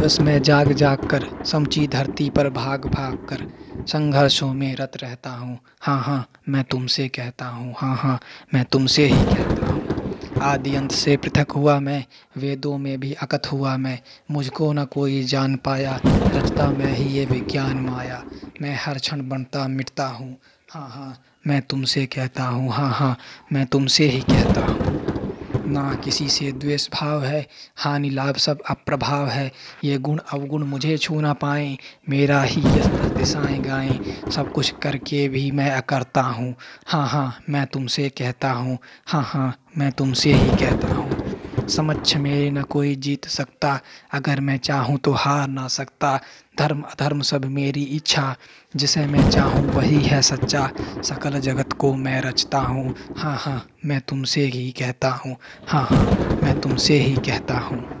दिवस मैं जाग जाग कर, समची धरती पर भाग भाग कर, संघर्षों में रत रहता हूँ। हाँ हाँ मैं तुमसे कहता हूँ। हाँ हाँ मैं तुमसे ही कहता हूँ। आदि अंत से पृथक हुआ मैं, वेदों में भी अकथ हुआ मैं। मुझको न कोई जान पाया, रचता मैं ही ये विज्ञान माया। मैं हर क्षण बनता, मिटता हूँ। हाँ हाँ मैं तुमसे कहता हूँ। हाँ हाँ मैं तुमसे ही कहता हूँ। ना किसी से द्वेष भाव है, हानि लाभ सब अप्रभाव है। ये गुण अवगुण मुझे छू ना पाए, मेरा ही दस दिशाएँ गाएँ। सब कुछ करके भी मैं अकरता हूँ। हाँ हाँ मैं तुमसे कहता हूँ। हाँ हाँ मैं तुमसे ही कहता हूँ। समक्ष मेरे न कोई जीत सकता। अगर मैं चाहूँ तो हार ना सकता। धर्म अधर्म सब मेरी इच्छा। जिसे मैं चाहूँ वही है सच्चा। सकल जगत को मैं रचता हूँ। हाँ हाँ मैं तुमसे ही कहता हूँ। हाँ हाँ मैं तुमसे ही कहता हूँ।